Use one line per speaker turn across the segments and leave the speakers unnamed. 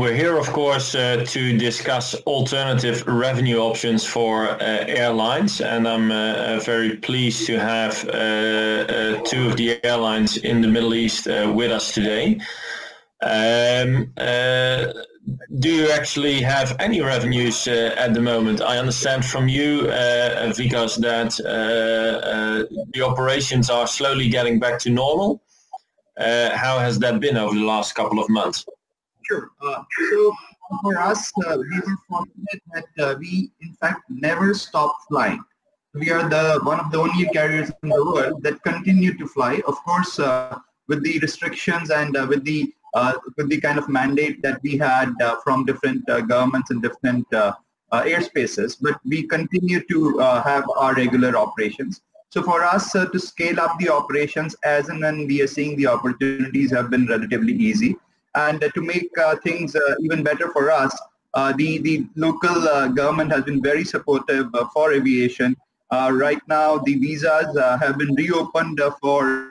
We're here, of course, uh, to discuss alternative revenue options for uh, airlines, and I'm uh, very pleased to have uh, uh, two of the airlines in the Middle East uh, with us today. Um, do you actually have any revenues at the moment? I understand from you, Vikas, that the operations are slowly getting back to normal. how has that been over the last couple of months?
Sure. Uh, so for us, uh, we were fortunate that uh, we, in fact, never stopped flying. We are the one of the only carriers in the world that continue to fly. Of course, uh, with the restrictions and uh, with the uh, with the kind of mandate that we had from different governments and different airspaces, but we continue to have our regular operations. So for us to scale up the operations as and when we are seeing the opportunities have been relatively easy. And to make uh, things uh, even better for us, uh, the, the local government has been very supportive for aviation. right now, the visas have been reopened for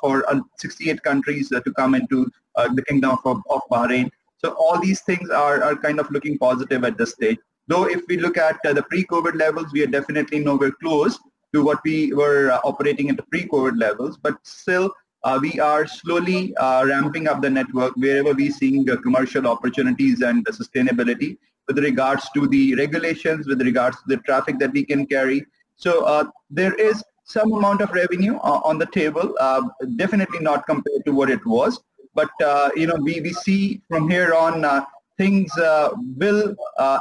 for 68 countries to come into the Kingdom of, of Bahrain. So all these things are, are kind of looking positive at this stage. Though if we look at uh, the pre-COVID levels, we are definitely nowhere close to what we were uh, operating at the pre-COVID levels, but still uh, we are slowly uh, ramping up the network wherever we're seeing uh, commercial opportunities and the sustainability with regards to the regulations, with regards to the traffic that we can carry. So uh, there is some amount of revenue uh, on the table, uh, definitely not compared to what it was. But, you know, we, we see from here on things will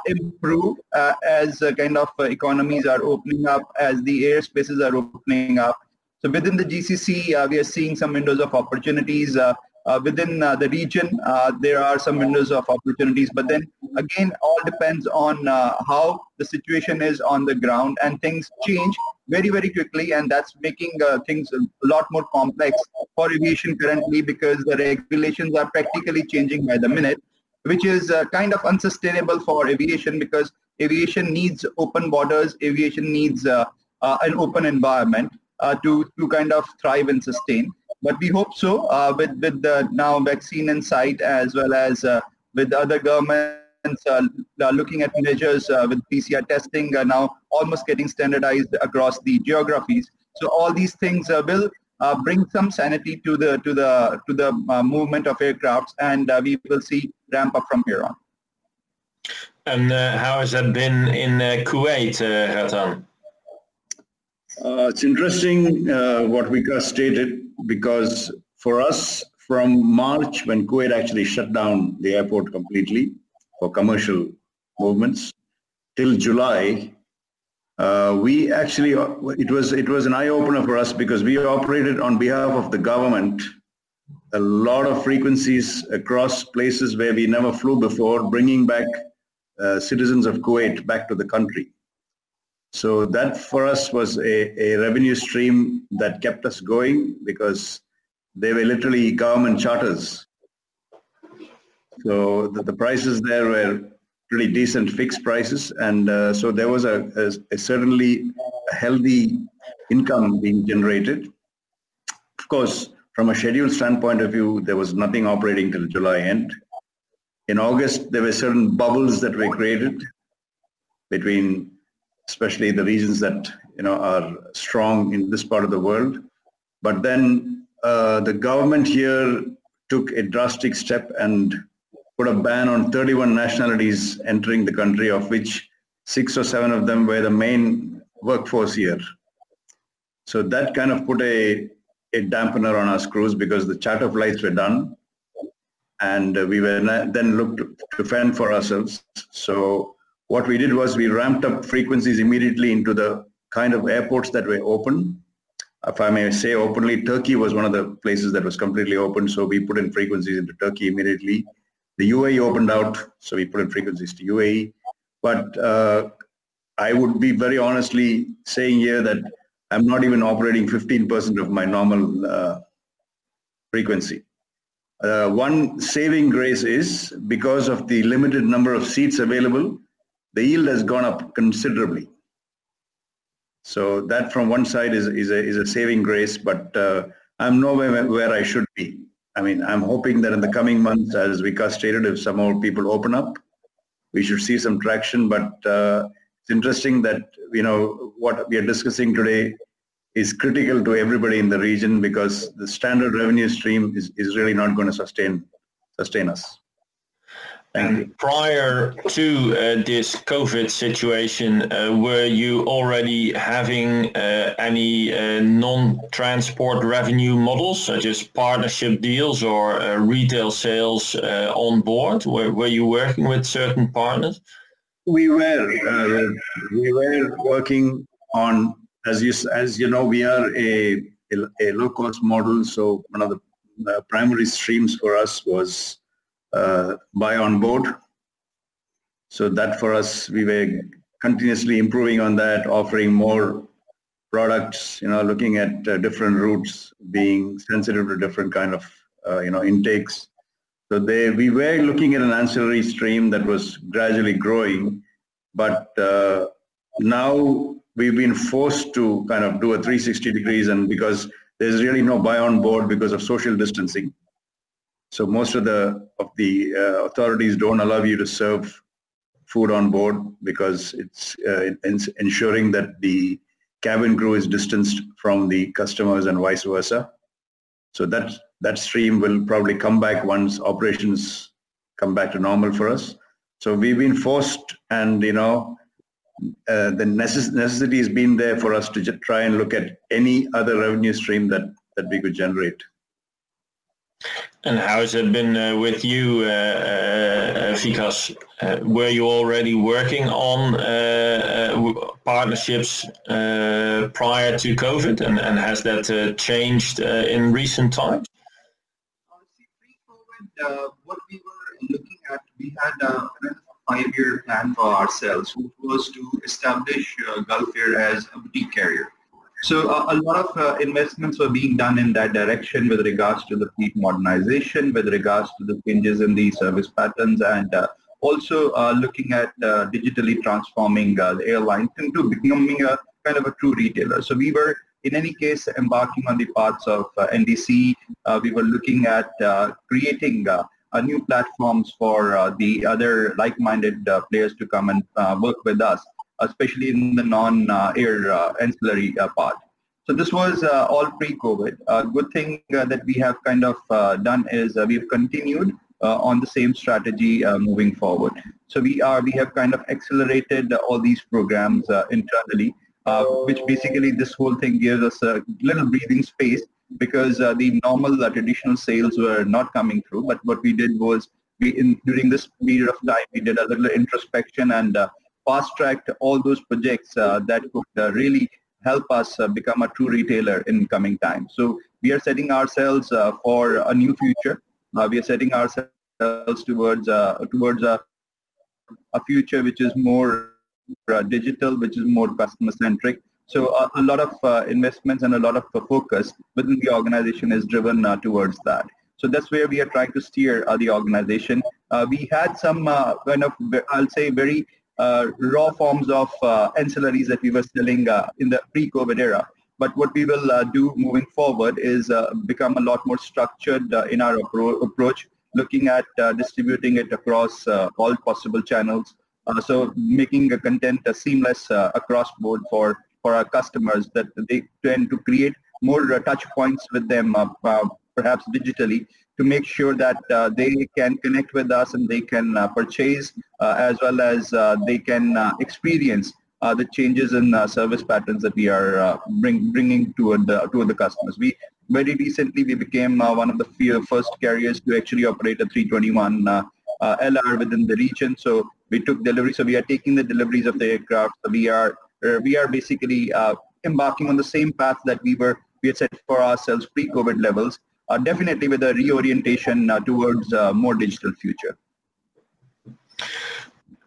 improve as kind of economies are opening up, as the airspaces are opening up. So within the GCC, uh, we are seeing some windows of opportunities. Uh, uh, within uh, the region, uh, there are some windows of opportunities. But then again, all depends on uh, how the situation is on the ground and things change very, very quickly. And that's making things a lot more complex for aviation currently because the regulations are practically changing by the minute, which is kind of unsustainable for aviation because aviation needs open borders, aviation needs an open environment. Uh, to to kind of thrive and sustain. But we hope so uh, with with the now vaccine in sight as well as uh, with other governments looking at measures with PCR testing now almost getting standardized across the geographies. So all these things will uh, bring some sanity to the to the to the uh, movement of aircrafts, and uh, we will see ramp up from here on.
And how has that been in Kuwait, Ratan?
Uh, it's interesting uh, what Vikas stated because for us from March when Kuwait actually shut down the airport completely for commercial movements till July, uh, we actually uh, it was it was an eye opener for us because we operated on behalf of the government a lot of frequencies across places where we never flew before, bringing back uh, citizens of Kuwait back to the country. So that for us was a, a revenue stream that kept us going because they were literally government charters. So the, the prices there were pretty decent fixed prices. And uh, so there was a, a, a, certainly healthy income being generated. Of course, from a schedule standpoint of view, there was nothing operating till July end. In August, there were certain bubbles that were created between especially the regions that you know are strong in this part of the world. But then uh, the government here took a drastic step and put a ban on 31 nationalities entering the country, of which six or seven of them were the main workforce here. So that kind of put a, a dampener on our screws because the charter flights were done and we were then looked to fend for ourselves. So what we did was we ramped up frequencies immediately into the kind of airports that were open. If I may say openly, Turkey was one of the places that was completely open, so we put in frequencies into Turkey immediately. The UAE opened out, so we put in frequencies to UAE. But uh, I would be very honestly saying here that I'm not even operating 15% of my normal uh, frequency. Uh, one saving grace is because of the limited number of seats available, the yield has gone up considerably. So that from one side is, is, a, is a saving grace, but uh, I'm nowhere where I should be. I mean, I'm hoping that in the coming months, as Vikas stated, if some more people open up, we should see some traction. But uh, it's interesting that, you know, what we are discussing today is critical to everybody in the region because the standard revenue stream is, is really not going to sustain sustain us.
And prior to uh, this COVID situation, uh, were you already having uh, any uh, non-transport revenue models, such as partnership deals or uh, retail sales uh, on board? Were, were you working with certain partners?
We were. we were working on, as you, as you know, we are a, a, a low-cost model, so one of the primary streams for us was buy on board. So that for us, we were continuously improving on that, offering more products, you know, looking at uh, different routes, being sensitive to different kind of, uh, you know, intakes. So they, we were looking at an ancillary stream that was gradually growing, but uh, now we've been forced to kind of do a 360 degrees and because there's really no buy on board because of social distancing. So most of the of the uh, authorities don't allow you to serve food on board because it's, uh, it's ensuring that the cabin crew is distanced from the customers and vice versa. So that that stream will probably come back once operations come back to normal for us. So we've been forced, and you know, uh, the necess- necessity has been there for us to try and look at any other revenue stream that that we could generate.
And how has it been uh, with you, uh, uh, Vikas? Uh, were you already working on uh, uh, partnerships prior to COVID, and, and has that changed in recent times?
Pre-COVID, what we were looking at, we had a five-year plan for ourselves, which was to establish Gulf Air as a boutique carrier. So uh, a lot of uh, investments were being done in that direction with regards to the fleet modernization, with regards to the changes in the service patterns, and uh, also uh, looking at uh, digitally transforming uh, the airlines into becoming a kind of a true retailer. So we were, in any case, embarking on the paths of NDC. we were looking at creating new platforms for the other like-minded players to come and work with us Uh, especially in the non-air uh, uh, ancillary uh, part. So this was uh, all pre-COVID. A good thing that we have kind of done is we've continued on the same strategy moving forward. So we are we have kind of accelerated all these programs internally, which basically this whole thing gives us a little breathing space because uh, the normal uh, traditional sales were not coming through. But what we did was we in, during this period of time we did a little introspection and uh, fast-tracked all those projects uh, that could uh, really help us uh, become a true retailer in coming time. So we are setting ourselves for a new future. we are setting ourselves towards towards a, a future which is more digital, which is more customer-centric. So uh, a lot of uh, investments and a lot of uh, focus within the organization is driven towards that. So that's where we are trying to steer the organization. we had some kind of, I'll say, very uh, Uh, raw forms of uh, ancillaries that we were selling uh, in the pre-COVID era. But what we will uh, do moving forward is uh, become a lot more structured in our appro approach, looking at distributing it across all possible channels. so making the content seamless across board for, for our customers that they tend to create more touch points with them perhaps digitally to make sure that uh, they can connect with us and they can uh, purchase uh, as well as uh, they can uh, experience uh, the changes in service patterns that we are bring, bringing toward the, toward the customers. We very recently we became one of the first carriers to actually operate a 321 LR within the region. So we took delivery. So we are taking the deliveries of the aircraft. So we are we are basically embarking on the same path that we were we had set for ourselves pre-COVID levels definitely with a reorientation uh, towards a uh, more digital future.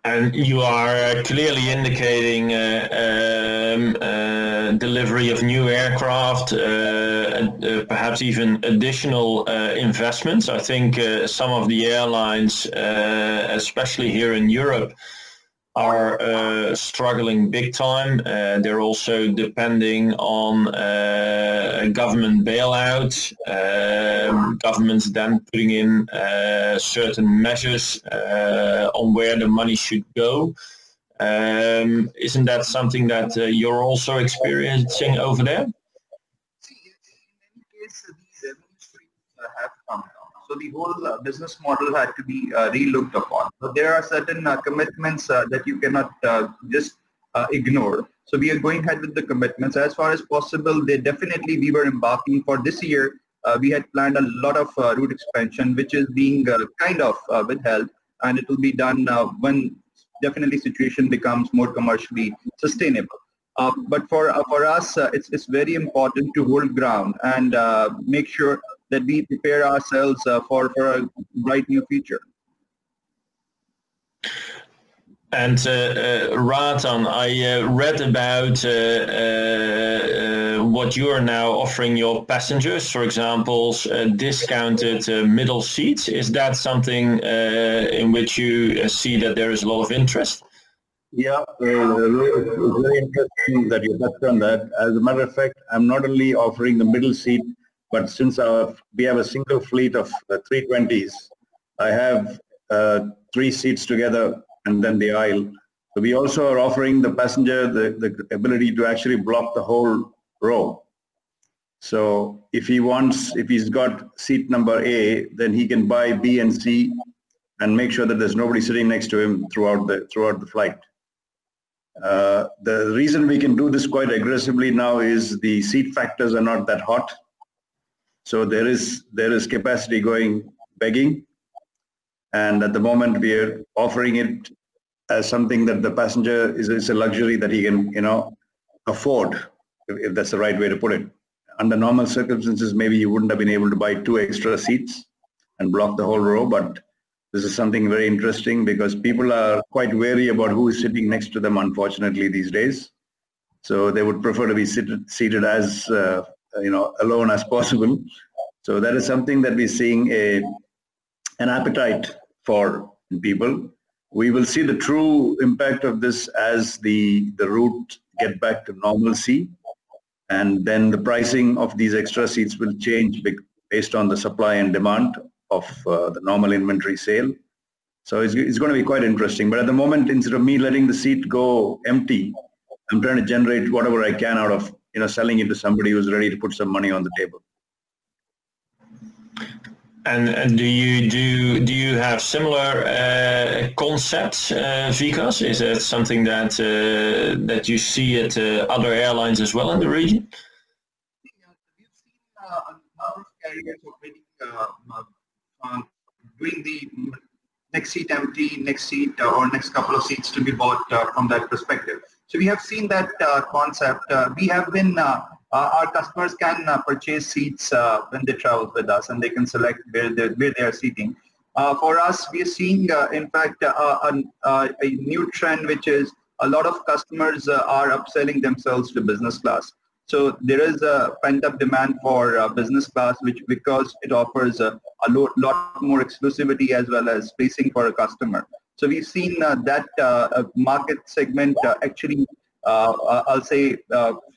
And you are clearly indicating uh, um, uh, delivery of new aircraft, uh, perhaps even additional investments. I think some of the airlines, especially here in Europe, are uh, struggling big time. Uh, they're also depending on uh, government bailout, um, governments then putting in uh, certain measures uh, on where the money should go. Um, isn't that something that uh, you're also experiencing over there?
See, in any case, these revenue streams have come so the whole uh, business model had to be uh, relooked upon. So there are certain uh, commitments uh, that you cannot uh, just uh, ignore. So we are going ahead with the commitments as far as possible. They definitely we were embarking for this year. we had planned a lot of route expansion, which is being kind of withheld, and it will be done when definitely situation becomes more commercially sustainable. Uh, but for uh, for us, uh, it's it's very important to hold ground and make sure that we prepare ourselves uh, for, for a bright new future.
And uh, uh, Ratan, I uh, read about uh, uh, what you are now offering your passengers, for example, discounted middle seats. Is that something in which you see that there is a lot of interest?
Yeah, it's very interesting that you touched on that. As a matter of fact, I'm not only offering the middle seat but since our, we have a single fleet of uh, 320s, I have uh, three seats together and then the aisle. So we also are offering the passenger the, the ability to actually block the whole row. So if he wants, if he's got seat number A, then he can buy B and C and make sure that there's nobody sitting next to him throughout the throughout the flight. Uh, the reason we can do this quite aggressively now is the seat factors are not that hot. So there is there is capacity going begging, and at the moment we are offering it as something that the passenger is, a luxury that he can you know afford, if, if that's the right way to put it. Under normal circumstances, maybe you wouldn't have been able to buy two extra seats and block the whole row, but this is something very interesting because people are quite wary about who is sitting next to them, unfortunately, these days. So they would prefer to be seated, seated as uh, you know, alone as possible. So that is something that we're seeing a, an appetite for people. We will see the true impact of this as the, the route get back to normalcy. And then the pricing of these extra seats will change based on the supply and demand of uh, the normal inventory sale. So it's, it's going to be quite interesting. But at the moment, instead of me letting the seat go empty, I'm trying to generate whatever I can out of you know, selling it to somebody who's ready to put some money on the table.
And, and do you do do you have similar uh, concepts, uh, Vikas? Is it something that uh, that you see at uh, other airlines as well in the region?
We've seen uh, a number of carriers already uh, uh, doing the next seat empty, next seat or next couple of seats to be bought from that perspective. So we have seen that uh, concept. Uh, we have been, uh, uh our customers can uh, purchase seats uh, when they travel with us and they can select where, they, where they are seating. for us, we are seeing, in fact, a, a, new trend, which is a lot of customers are upselling themselves to business class. So there is a pent-up demand for uh, business class, which because it offers a, a lot, lot more exclusivity as well as spacing for a customer. So we've seen uh, that uh, market segment uh, actually, I'll say,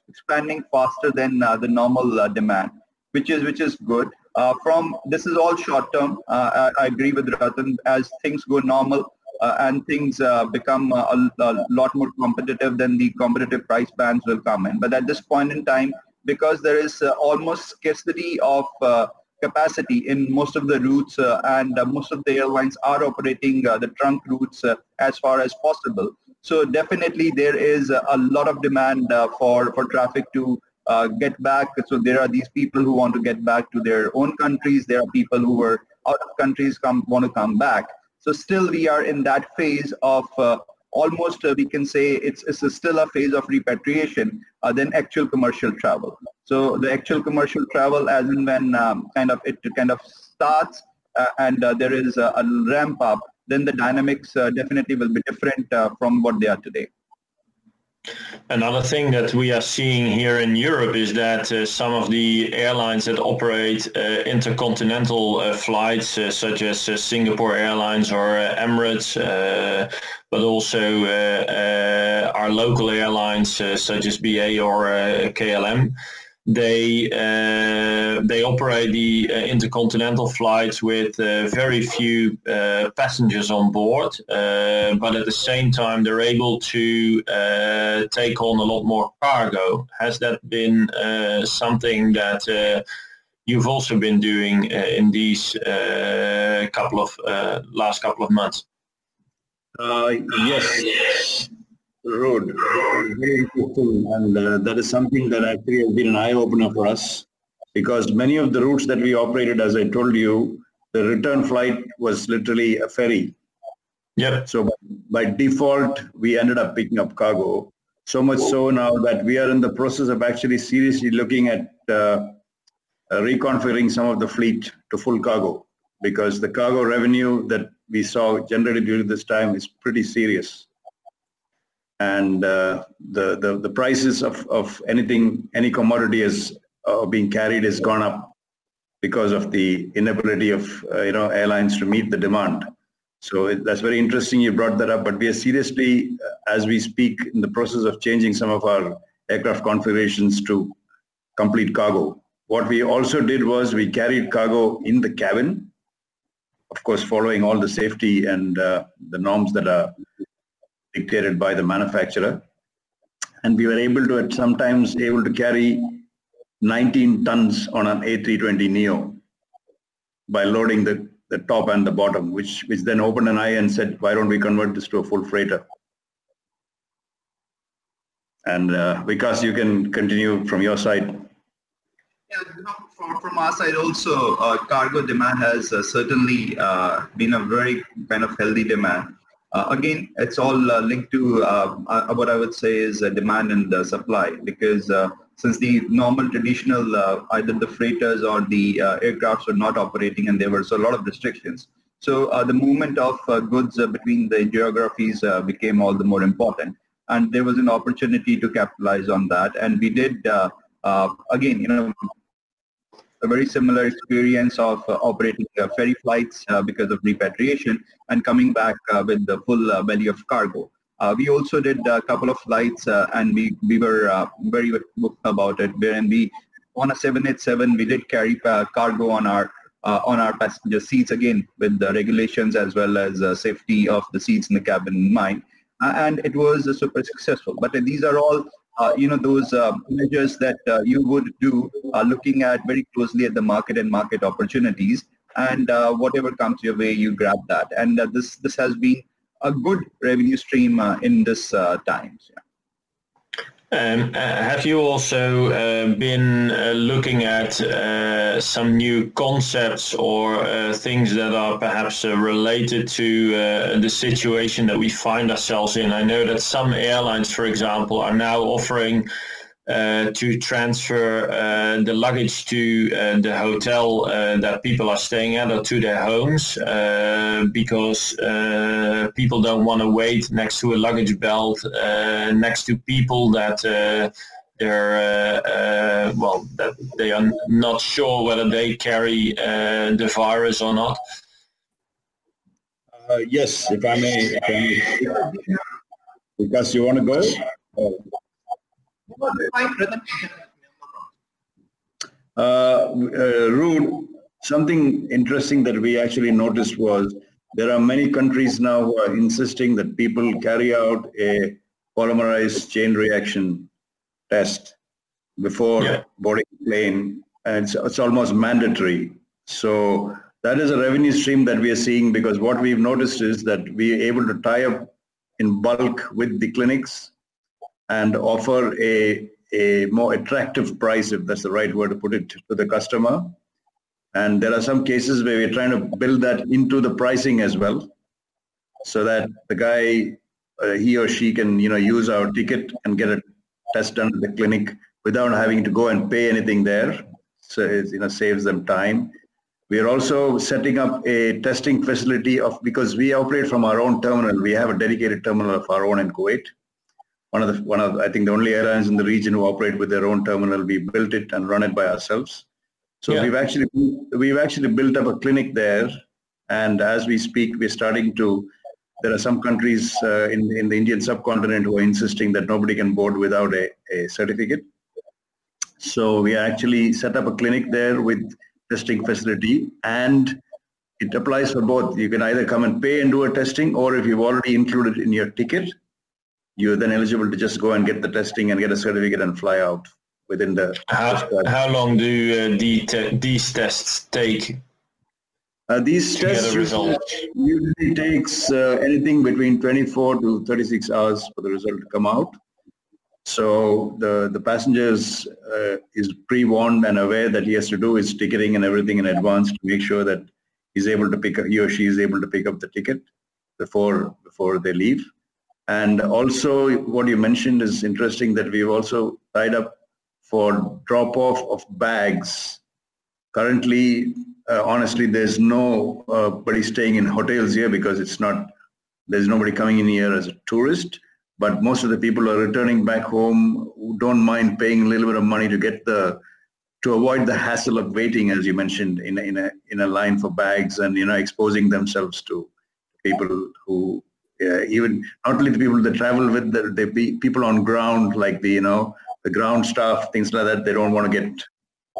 expanding faster than the normal demand, which is which is good. from this is all short term. I, I, agree with Ratan. As things go normal, uh, and things uh, become uh, a, a, lot more competitive, then the competitive price bands will come in. But at this point in time, because there is almost scarcity of capacity in most of the routes uh, and uh, most of the airlines are operating uh, the trunk routes as far as possible. So definitely there is a lot of demand for, for traffic to uh, get back. So there are these people who want to get back to their own countries. There are people who are out of countries come want to come back. So still we are in that phase of uh, almost uh, we can say it's, it's still a phase of repatriation than actual commercial travel. So the actual commercial travel as in when um, kind of it kind of starts uh, and uh, there is a, a, ramp up, then the dynamics uh, definitely will be different uh, from what they are today.
Another thing that we are seeing here in Europe is that uh, some of the airlines that operate uh, intercontinental uh, flights, uh, such as uh, Singapore Airlines or Emirates, but also our local airlines such as BA or KLM, they uh, they operate the uh, intercontinental flights with uh, very few uh, passengers on board, uh, but at the same time they're able to uh, take on a lot more cargo. Has that been something that you've also been doing in these couple of last couple of months?
yes road. Very interesting, and uh, that is something that actually has been an eye opener for us because many of the routes that we operated, as I told you, the return flight was literally a ferry.
Yeah.
So by, by default, we ended up picking up cargo. So much so now that we are in the process of actually seriously looking at uh, uh, reconfiguring some of the fleet to full cargo because the cargo revenue that we saw generated during this time is pretty serious and uh, the, the the prices of of anything any commodity is uh, being carried has gone up because of the inability of uh, you know airlines to meet the demand. So it, that's very interesting you brought that up. But we are seriously, uh, as we speak, in the process of changing some of our aircraft configurations to complete cargo. What we also did was we carried cargo in the cabin, of course, following all the safety and uh, the norms that are dictated by the manufacturer. And we were able to at sometimes able to carry 19 tons on an A320neo by loading the, the top and the bottom, which, which then opened an eye and said, why don't we convert this to a full freighter? And uh, because you can continue from your side.
Yeah, from, from our side also, uh, cargo demand has uh, certainly uh, been a very kind of healthy demand. Uh, again, it's all uh, linked to uh, uh what I would say is demand and supply. Because uh, since the normal traditional uh, either the freighters or the aircrafts were not operating and there were so a lot of restrictions. So the movement of goods between the geographies became all the more important. And there was an opportunity to capitalize on that. And we did again, you know, a very similar experience of uh, operating uh, ferry flights uh, because of repatriation and coming back with the full belly of cargo. we also did a couple of flights and we, we were very booked about it wherein we on a 787 we did carry cargo on our uh, on our passenger seats again with the regulations as well as uh, safety of the seats in the cabin in mind uh, and it was super successful but these are all uh, Uh, you know, those uh, measures that uh, you would do uh, looking at very closely at the market and market opportunities and uh, whatever comes your way, you grab that. And this, this has been a good revenue stream in this times. Yeah.
Um, uh, have you also uh, been uh, looking at uh, some new concepts or uh, things that are perhaps uh, related to the situation that we find ourselves in? I know that some airlines, for example, are now offering to transfer uh, the luggage to uh, the hotel that people are staying at or to their homes because people don't want to wait next to a luggage belt next to people that they're uh, uh, well that they are not sure whether they carry uh, the virus or not.
yes, if I may, if I may because you want to go. Uh, uh, Rude, something interesting that we actually noticed was there are many countries now who are insisting that people carry out a polymerase chain reaction test before yeah. boarding plane and it's, it's almost mandatory. So that is a revenue stream that we are seeing because what we've noticed is that we are able to tie up in bulk with the clinics and offer a, a more attractive price, if that's the right word to put it, to the customer. And there are some cases where we're trying to build that into the pricing as well, so that the guy, uh, he or she can, you know, use our ticket and get a test done at the clinic without having to go and pay anything there. So it, you know, saves them time. We are also setting up a testing facility of because we operate from our own terminal. We have a dedicated terminal of our own in Kuwait one of the one of I think the only airlines in the region who operate with their own terminal. We built it and run it by ourselves. So yeah. we've actually we've actually built up a clinic there, and as we speak, we're starting to. There are some countries uh, in in the Indian subcontinent who are insisting that nobody can board without a, a certificate. So we actually set up a clinic there with testing facility and it applies for both. You can either come and pay and do a testing or if you've already included in your ticket, you're then eligible to just go and get the testing and get a certificate and fly out within the.
How, how long do uh, the te- these tests take?
Uh, these tests usually takes uh, anything between 24 to 36 hours for the result to come out. So the, the passengers uh, is pre-warned and aware that he has to do his ticketing and everything in advance to make sure that he's able to pick up, he or she is able to pick up the ticket before before they leave. And also what you mentioned is interesting that we've also tied up for drop-off of bags. Currently, uh, honestly, there's nobody uh, staying in hotels here because it's not, there's nobody coming in here as a tourist but most of the people are returning back home who don't mind paying a little bit of money to get the to avoid the hassle of waiting, as you mentioned, in a, in a in a line for bags and you know exposing themselves to people who uh, even not only the people that travel with the, the people on ground like the you know the ground staff things like that they don't want to get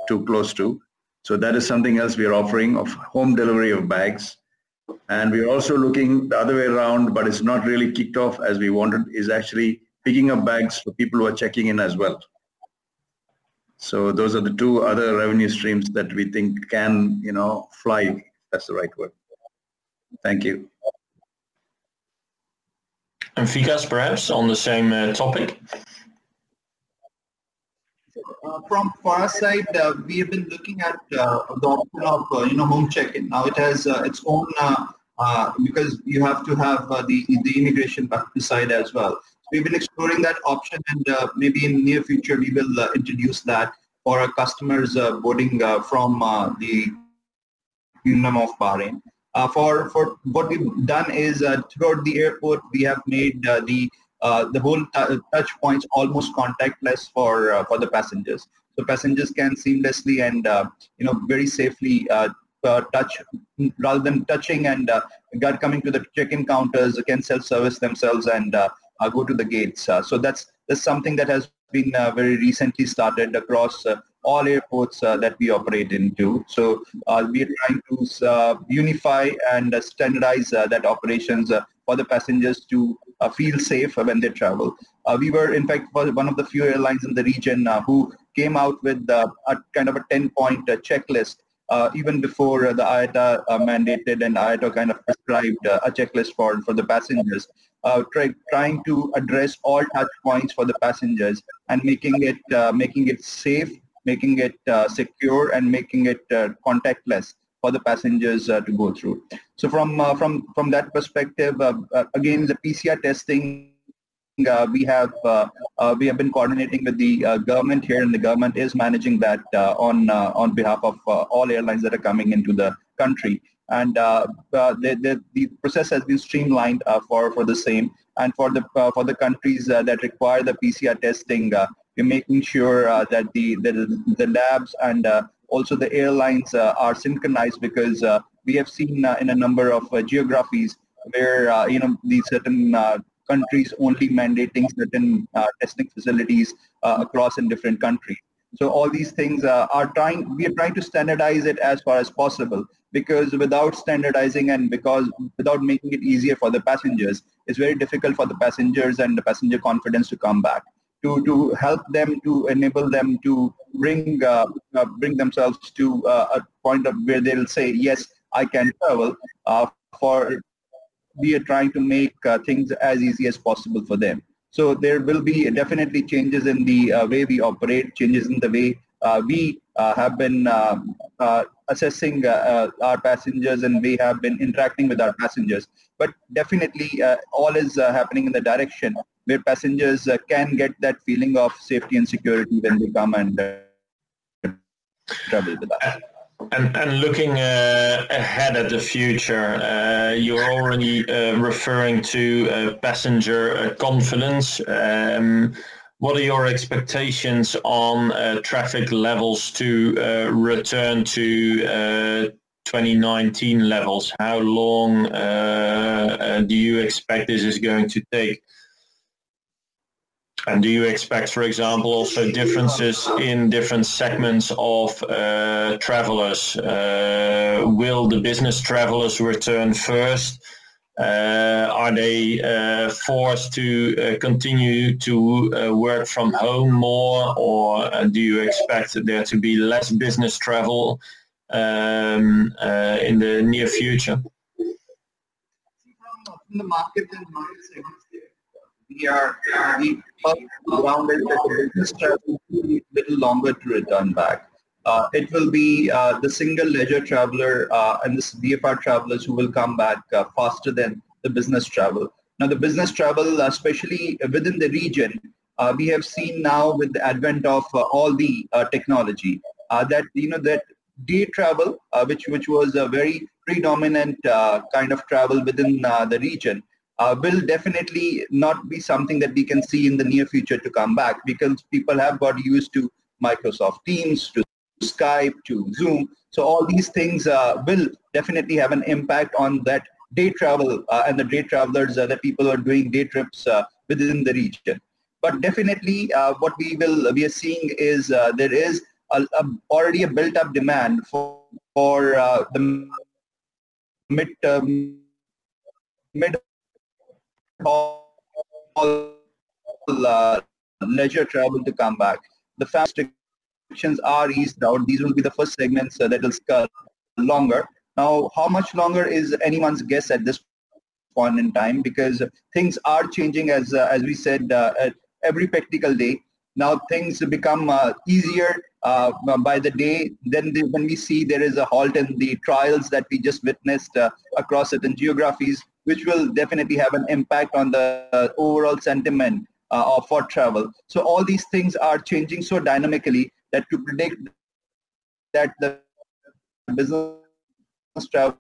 too close to. So that is something else we are offering of home delivery of bags and we're also looking the other way around, but it's not really kicked off as we wanted, is actually picking up bags for people who are checking in as well. So those are the two other revenue streams that we think can, you know, fly. That's the right word. Thank you.
And Vikas, perhaps on the same uh, topic.
Uh, from our side, uh, we have been looking at uh, the option of uh, you know home check-in. Now it has uh, its own uh, because you have to have the the immigration side as well. So we've been exploring that option, and maybe in near future we will introduce that for our customers boarding from the Kingdom of Bahrain. For for what we've done is throughout the airport we have made the uh, the whole t- touch points almost contactless for uh, for the passengers. So passengers can seamlessly and uh, you know very safely uh, uh, touch rather than touching and uh, coming to the check-in counters can self-service themselves and go to the gates. so that's that's something that has been very recently started across all airports uh, that we operate into. So uh, we are trying to uh, unify and standardize that operations for the passengers to uh, feel safe when they travel. Uh, we were, in fact, one of the few airlines in the region uh, who came out with a kind of a 10-point checklist uh, even before uh, the IATA uh, mandated and IATA kind of prescribed a checklist for, for the passengers, try, trying to address all touch points for the passengers and making it making it safe, making it uh, secure, and making it uh, contactless for the passengers uh, to go through. So from uh, from from that perspective, uh, uh again the PCR testing. we have we have been coordinating with the government here, and the government is managing that on on behalf of all airlines that are coming into the country and uh, uh, the, the, the, process has been streamlined uh, for, for the same. And for the for the countries that require the PCR testing, we're making sure that the, the the labs and also the airlines uh, are synchronized because uh, we have seen uh, in a number of geographies where you know these certain countries only mandating certain testing facilities across in different countries. So all these things uh, are trying, we are trying to standardize it as far as possible because without standardizing and because without making it easier for the passengers, it's very difficult for the passengers and the passenger confidence to come back to, to help them to enable them to bring uh, uh, bring themselves to uh, a point of where they'll say yes I can travel uh, for we are trying to make uh, things as easy as possible for them. So there will be definitely changes in the uh, way we operate changes in the way we have been um, assessing our passengers and we have been interacting with our passengers but definitely all is happening in the direction where passengers uh, can get that feeling of safety and security when they come and uh, travel with us.
And, and looking uh, ahead at the future, uh, you're already uh, referring to uh, passenger uh, confidence. Um, what are your expectations on uh, traffic levels to return to 2019 levels? How long do you expect this is going to take? And do you expect, for example, also differences in different segments of uh, travelers? Uh, will the business travelers return first? Uh, are they uh, forced to uh, continue to work from home more, or do you expect there to be less business travel um, in the near future?
From the market and market we are we grounded that the business travel will be a little longer to return back. Uh, it will be uh, the single leisure traveler uh, and the VFR travelers who will come back uh, faster than the business travel. Now, the business travel, especially within the region, uh, we have seen now with the advent of uh, all the technology that you know that day travel, which which was a very predominant kind of travel within the region, uh, will definitely not be something that we can see in the near future to come back because people have got used to Microsoft Teams, to Skype, to Zoom. So all these things uh, will definitely have an impact on that day travel uh, and the day travelers uh, that people are doing day trips uh, within the region. But definitely uh, what we will we are seeing is there is a, a, already a built up demand for, for the mid mid all uh, leisure travel to come back. The fast are eased out. These will be the first segments uh, that will scale longer. Now, how much longer is anyone's guess at this point in time because things are changing as uh, as we said uh, every practical day. Now things become easier uh, by the day. Then they, when we see there is a halt in the trials that we just witnessed uh, across certain geographies, which will definitely have an impact on the uh, overall sentiment for travel. So all these things are changing so dynamically that to predict that the business travel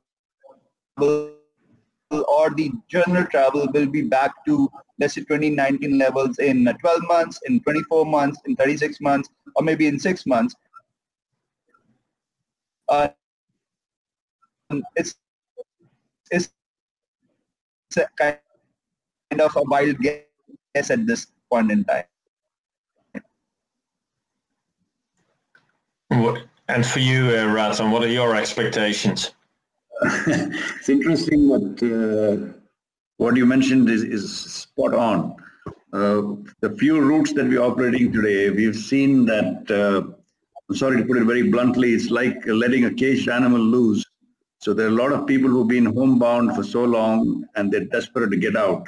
or the general travel will be back to let's say 2019 levels in 12 months, in 24 months, in 36 months, or maybe in six months. Uh, it's it's kind of a wild guess at this point in time.
And for you, uh, what are your expectations?
it's interesting what uh, what you mentioned is, is spot on. Uh, the few routes that we're operating today, we've seen that, uh, I'm sorry to put it very bluntly, it's like letting a caged animal loose so there are a lot of people who've been homebound for so long and they're desperate to get out.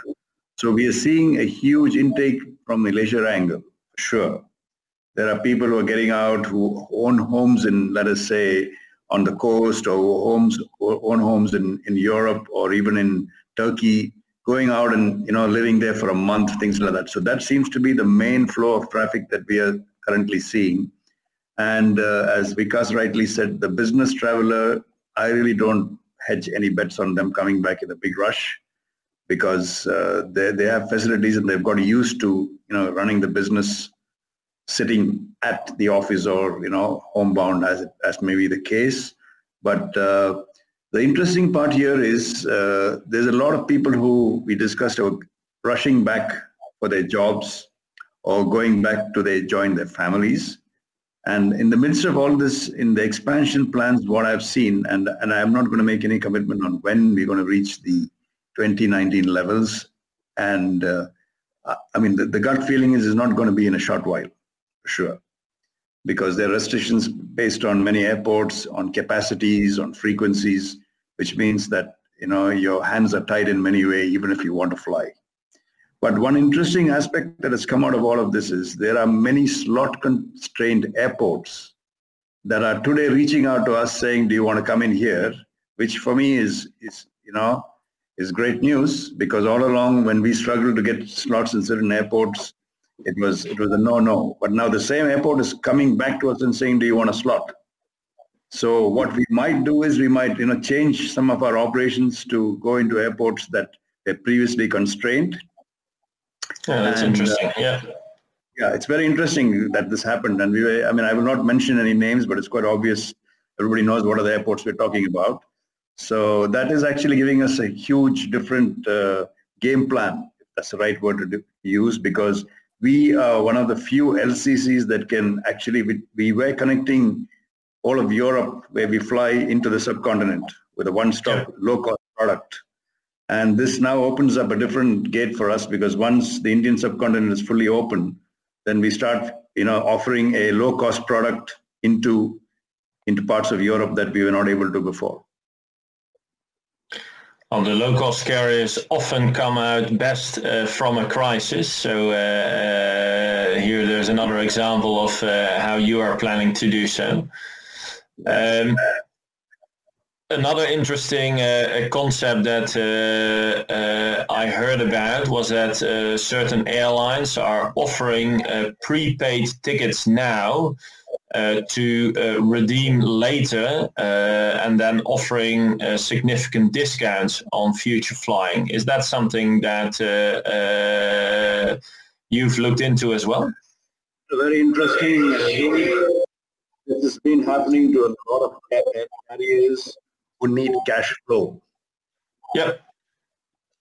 So we are seeing a huge intake from the leisure angle, sure. There are people who are getting out who own homes in, let us say, on the coast or homes or own homes in, in Europe or even in Turkey, going out and you know living there for a month, things like that. So that seems to be the main flow of traffic that we are currently seeing. And uh, as Vikas rightly said, the business traveler I really don't hedge any bets on them coming back in a big rush because uh, they, they have facilities and they've got used to, you know, running the business sitting at the office or, you know, homebound as, as may be the case. But uh, the interesting part here is uh, there's a lot of people who we discussed are rushing back for their jobs or going back to their join their families. And in the midst of all this, in the expansion plans, what I've seen, and, and I'm not going to make any commitment on when we're going to reach the 2019 levels. And uh, I mean, the, the gut feeling is it's not going to be in a short while, sure, because there are restrictions based on many airports, on capacities, on frequencies, which means that, you know, your hands are tied in many ways, even if you want to fly. But one interesting aspect that has come out of all of this is there are many slot constrained airports that are today reaching out to us saying, do you want to come in here? Which for me is, is you know, is great news because all along when we struggled to get slots in certain airports, it was it was a no-no. But now the same airport is coming back to us and saying, do you want a slot? So what we might do is we might, you know, change some of our operations to go into airports that were previously constrained.
Yeah, that's and, interesting. Uh, yeah.
Yeah, it's very interesting that this happened. And we were, I mean, I will not mention any names, but it's quite obvious. Everybody knows what are the airports we're talking about. So that is actually giving us a huge different uh, game plan, that's the right word to do, use, because we are one of the few LCCs that can actually, we, we were connecting all of Europe where we fly into the subcontinent with a one-stop yeah. low-cost product. And this now opens up a different gate for us because once the Indian subcontinent is fully open, then we start, you know, offering a low-cost product into into parts of Europe that we were not able to before.
Well, the low-cost carriers often come out best uh, from a crisis. So uh, uh, here there's another example of uh, how you are planning to do so. Um, another interesting uh, concept that uh, I heard about was that certain airlines are offering prepaid tickets now uh, to uh, redeem later uh, and then offering uh, significant discounts on future flying. Is that something that you've looked into as well?
Very interesting this has been happening to a lot of carriers who need cash flow.
Yep.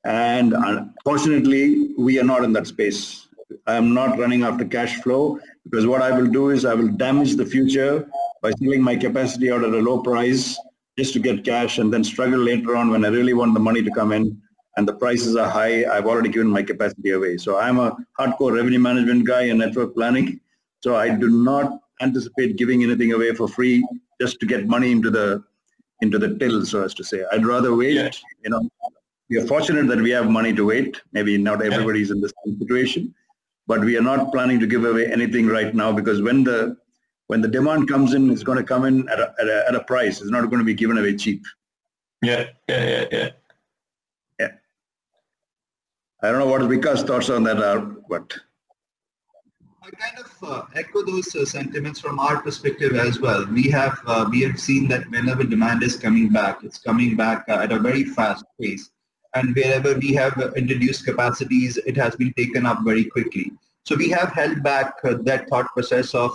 And unfortunately, we are not in that space. I am not running after cash flow because what I will do is I will damage the future by selling my capacity out at a low price just to get cash and then struggle later on when I really want the money to come in and the prices are high. I've already given my capacity away. So I'm a hardcore revenue management guy and network planning. So I do not anticipate giving anything away for free just to get money into the into the till, so as to say. I'd rather wait. Yeah. You know, we are fortunate that we have money to wait. Maybe not everybody's in the same situation, but we are not planning to give away anything right now because when the when the demand comes in, it's going to come in at a, at a, at a price. It's not going to be given away cheap.
Yeah, yeah, yeah, yeah.
Yeah. I don't know what Vikas thoughts on that are, but
I kind of uh, echo those uh, sentiments from our perspective as well. We have uh, we have seen that whenever demand is coming back, it's coming back uh, at a very fast pace, and wherever we have uh, introduced capacities, it has been taken up very quickly. So we have held back uh, that thought process of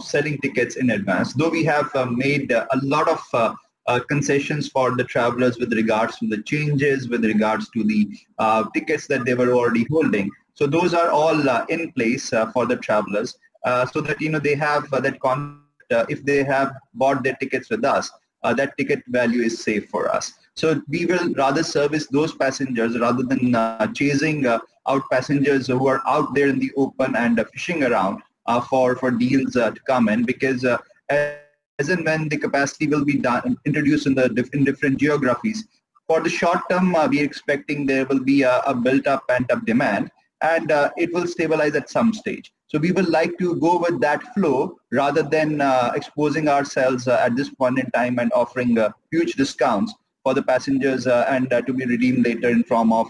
selling tickets in advance, though we have made a lot of uh, concessions for the travelers with regards to the changes, with regards to the uh, tickets that they were already holding. So those are all uh, in place uh, for the travelers uh, so that, you know, they have that con if they have bought their tickets with us, that ticket value is safe for us. So we will rather service those passengers rather than chasing out passengers who are out there in the open and fishing around for, for deals to come in because as and when the capacity will be done, introduced in the in different geographies. For the short term, uh, we are expecting there will be a, a built up pent up demand and uh, it will stabilize at some stage. So we would like to go with that flow rather than uh, exposing ourselves uh, at this point in time and offering uh, huge discounts for the passengers uh, and uh, to be redeemed later in form of,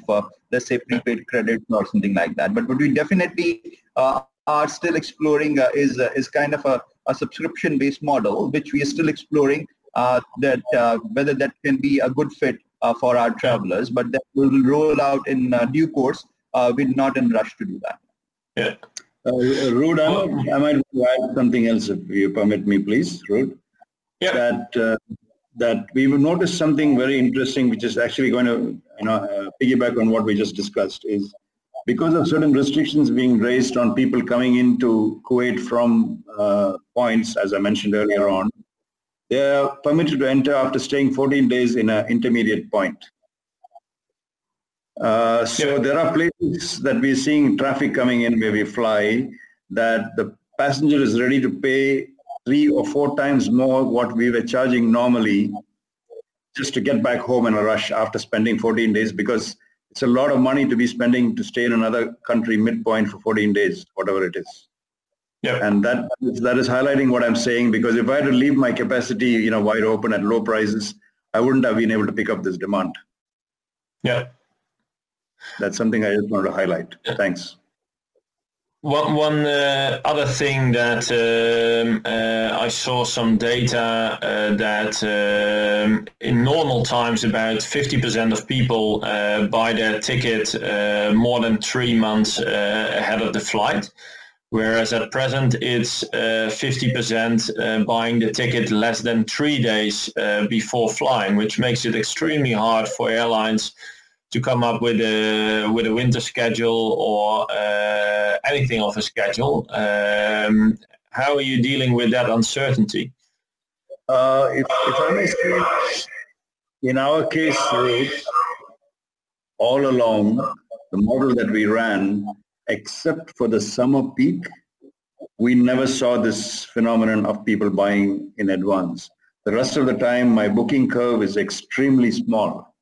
let's say, prepaid credit or something like that. But what we definitely are still exploring is, is kind of a, a subscription-based model, which we are still exploring that whether that can be a good fit for our travelers, but that will roll out in due course uh, we're not in rush to do that.
Yeah.
Uh, Ruud, I, I might add something else if you permit me, please, Ruud.
Yeah.
That uh, that we will notice something very interesting, which is actually going to you know uh, piggyback on what we just discussed. Is because of certain restrictions being raised on people coming into Kuwait from uh, points, as I mentioned earlier on, they are permitted to enter after staying 14 days in an intermediate point. Uh, so there are places that we're seeing traffic coming in where we fly that the passenger is ready to pay three or four times more what we were charging normally just to get back home in a rush after spending 14 days because it's a lot of money to be spending to stay in another country midpoint for 14 days, whatever it is.
Yeah.
And that that is highlighting what I'm saying because if I had to leave my capacity, you know, wide open at low prices, I wouldn't have been able to pick up this demand.
Yeah.
That's something I just wanted to highlight. Thanks.
One, one uh, other thing that um, uh, I saw some data uh, that um, in normal times about 50% of people uh, buy their ticket uh, more than three months uh, ahead of the flight, whereas at present it's 50% buying the ticket less than three days before flying, which makes it extremely hard for airlines to come up with a with a winter schedule or uh, anything of a schedule. Um, how are you dealing with that uncertainty?
Uh, if, if I may say, in our case, all along, the model that we ran, except for the summer peak, we never saw this phenomenon of people buying in advance. The rest of the time, my booking curve is extremely small.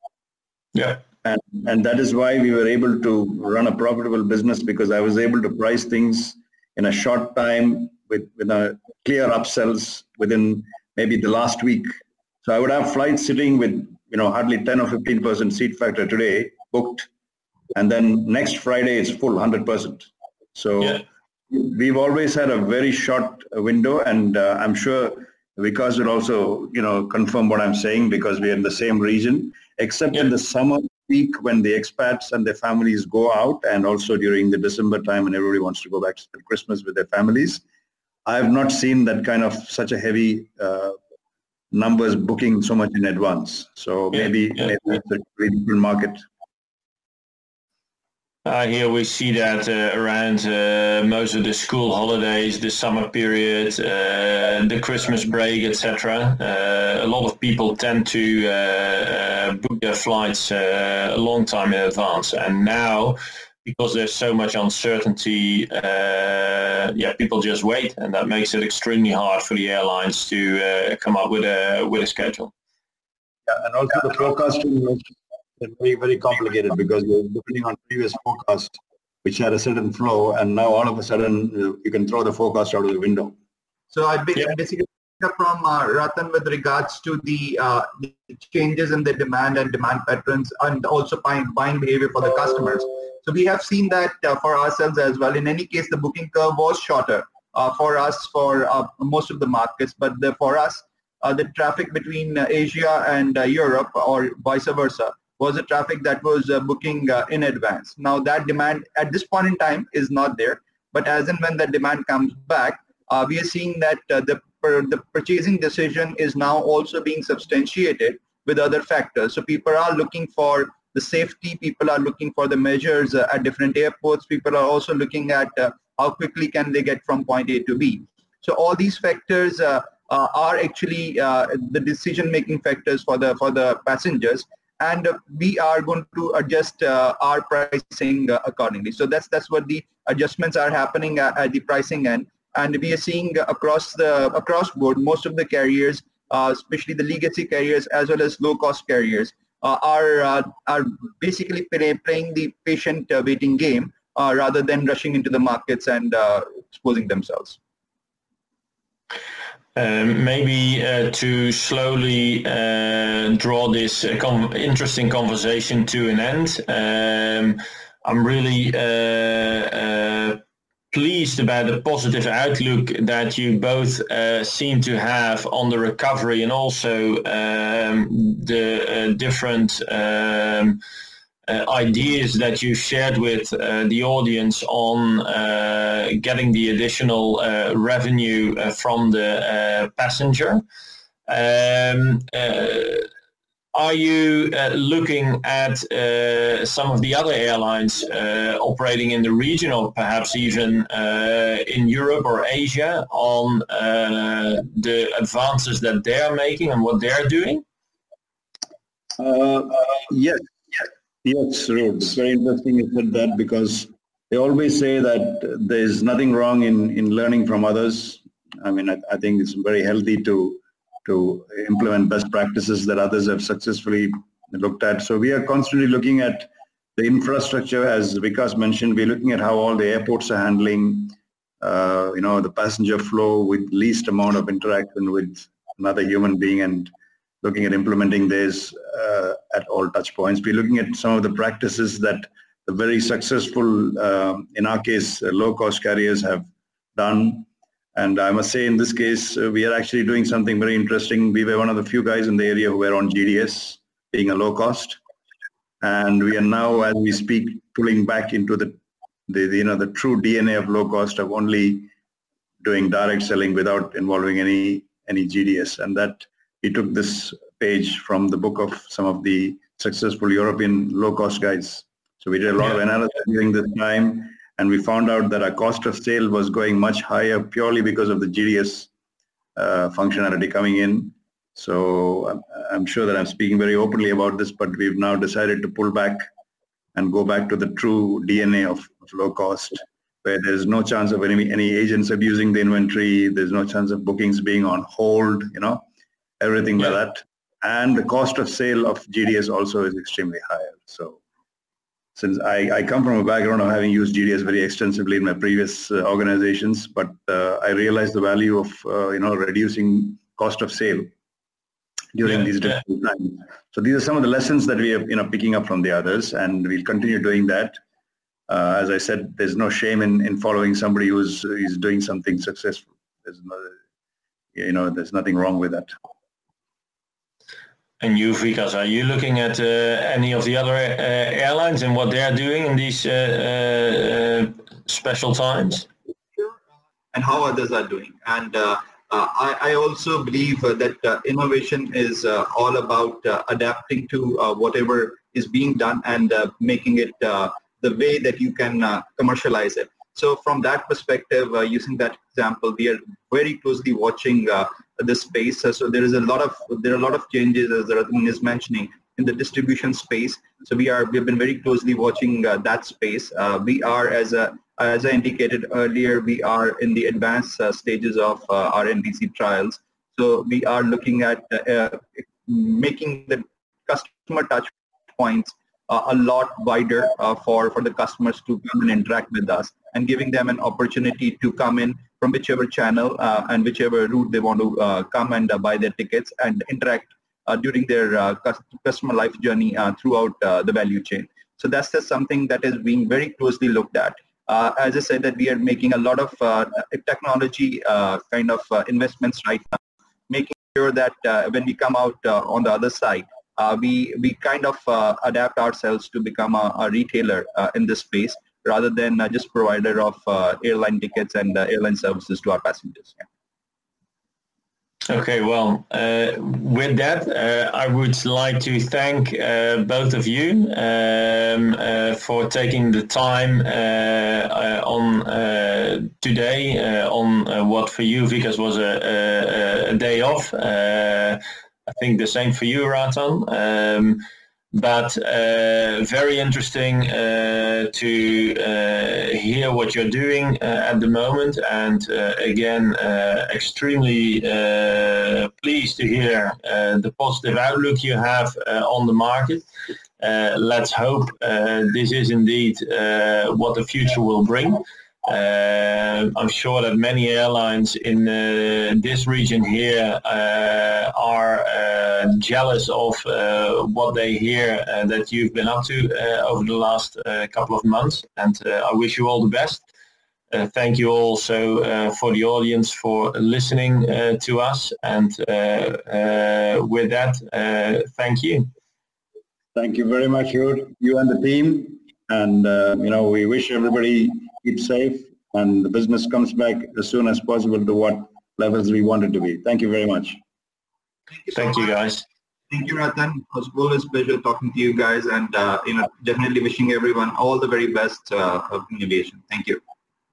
Yeah.
And, and that is why we were able to run a profitable business because I was able to price things in a short time with, with a clear upsells within maybe the last week. So I would have flights sitting with, you know, hardly 10 or 15% seat factor today booked. And then next Friday it's full 100%. So yeah. we've always had a very short window and uh, I'm sure Vikas will also, you know, confirm what I'm saying because we're in the same region, except yeah. in the summer peak when the expats and their families go out and also during the December time when everybody wants to go back to spend Christmas with their families. I have not seen that kind of such a heavy uh, numbers booking so much in advance. So yeah, maybe, yeah. maybe it's a different market.
Uh, here we see that uh, around uh, most of the school holidays, the summer period, uh, the Christmas break, etc. Uh, a lot of people tend to uh, book their flights a long time in advance, and now because there's so much uncertainty, yeah, people just wait, and that makes it extremely hard for the airlines to come up with a with a schedule.
Yeah, and also the forecasting very, very complicated because you're depending on previous forecast, which had a certain flow, and now all of a sudden you can throw the forecast out of the window.
So I basically from uh, Ratan with regards to the, uh, the, changes in the demand and demand patterns and also buying, buying behavior for the customers. So we have seen that uh, for ourselves as well. In any case, the booking curve was shorter uh, for us for uh, most of the markets, but the, for us, uh, the traffic between Asia and Europe or vice versa was a traffic that was uh, booking uh, in advance. Now that demand at this point in time is not there, but as and when that demand comes back, uh, we are seeing that uh, the, the purchasing decision is now also being substantiated with other factors. So people are looking for the safety, people are looking for the measures uh, at different airports, people are also looking at uh, how quickly can they get from point A to B. So all these factors are actually the decision-making factors for the for the passengers and we are going to adjust uh, our pricing uh, accordingly. So that's that's what the adjustments are happening at, at, the pricing end, and we are seeing across the across board most of the carriers, uh, especially the legacy carriers as well as low cost carriers, uh, are uh, are basically play, playing the patient uh, waiting game rather than rushing into the markets and exposing themselves.
Um, maybe uh, to slowly uh, draw this uh, com- interesting conversation to an end. Um, I'm really uh, uh, pleased about the positive outlook that you both uh, seem to have on the recovery and also um, the different um, ideas that you shared with uh, the audience on uh, getting the additional revenue from the passenger. Um, are you uh, looking at uh, some of the other airlines uh, operating in the region or perhaps even in Europe or Asia on the advances that they're making and what they're doing?
yes, Yes. It's very interesting you said that because they always say that there's nothing wrong in, in learning from others. I mean, I, I think it's very healthy to to implement best practices that others have successfully looked at. So we are constantly looking at the infrastructure, as Vikas mentioned, we're looking at how all the airports are handling, uh, you know, the passenger flow with least amount of interaction with another human being and looking at implementing this uh, at all touch points. We're looking at some of the practices that the very successful, uh, in our case, uh, low-cost carriers have done. And I must say, in this case, uh, we are actually doing something very interesting. We were one of the few guys in the area who were on GDS, being a low cost. And we are now, as we speak, pulling back into the, the, the you know, the true DNA of low cost of only doing direct selling without involving any any GDS. And that we took this page from the book of some of the successful European low-cost guys. So we did a lot yeah. of analysis during this time, and we found out that our cost of sale was going much higher purely because of the GDS uh, functionality coming in. So I'm, I'm, sure that I'm speaking very openly about this, but we've now decided to pull back and go back to the true DNA of, of low cost where there's no chance of any, any agents abusing the inventory. There's no chance of bookings being on hold, you know, everything yeah. like that. And the cost of sale of GDS also is extremely higher. So since I, I come from a background of having used GDS very extensively in my previous uh, organizations, but uh, I realized the value of, uh, you know, reducing cost of sale during yeah, these difficult yeah. times. So these are some of the lessons that we are, you know, picking up from the others, and we'll continue doing that uh, as I said, there's no shame in, in following somebody who's, who's doing something successful. There's no, you know, there's nothing wrong with that.
And you, Vikas, are you looking at uh, any of the other uh, airlines and what they're doing in these uh, uh, special times?
And how others are doing. And uh, I, I, also believe that innovation is all about adapting to whatever is being done and making it the way that you can uh, commercialize it. So from that perspective, uh, using that example, we are very closely watching uh, this space. so there is a lot of there are a lot of changes as Ratan is mentioning in the distribution space. So we are we've been very closely watching uh, that space. Uh, we are as a as I indicated earlier, we are in the advanced uh, stages of our NDC trials. So we are looking at making the customer touch points uh, a lot wider uh, for, for the customers to come and interact with us and giving them an opportunity to come in from whichever channel uh, and whichever route they want to uh, come and uh, buy their tickets and interact uh, during their customer life journey throughout the value chain. So that's just something that is being very closely looked at. as I said, that we are making a lot of technology kind of investments right now, making sure that when we come out on the other side, uh, we we kind of uh, adapt ourselves to become a, a retailer uh, in this space rather than uh, just provider of uh, airline tickets and uh, airline services to our passengers. Yeah.
Okay, well, with that, I would like to thank both of you um, for taking the time on today on what for you, Vikas, was a, a, a day off. I think the same for you, Ratan. Um, but uh, very interesting uh, to uh, hear what you're doing uh, at the moment and uh, again uh, extremely pleased to hear the positive outlook you have on the market. let's hope this is indeed what the future will bring. Uh, I'm sure that many airlines in uh, this region here uh, are uh, jealous of uh, what they hear uh, that you've been up to over the last couple of months, and I wish you all the best. thank you also for the audience for listening to us, and with that, thank you.
Thank you very much, you and the team, and you know we wish everybody keep safe, and the business comes back as soon as possible to what levels we want it to be. Thank you very much.
Thank you, so Thank you guys.
Thank you, Ratan. It was always a pleasure talking to you guys, and uh, you know, definitely wishing everyone all the very best uh, of innovation. Thank you.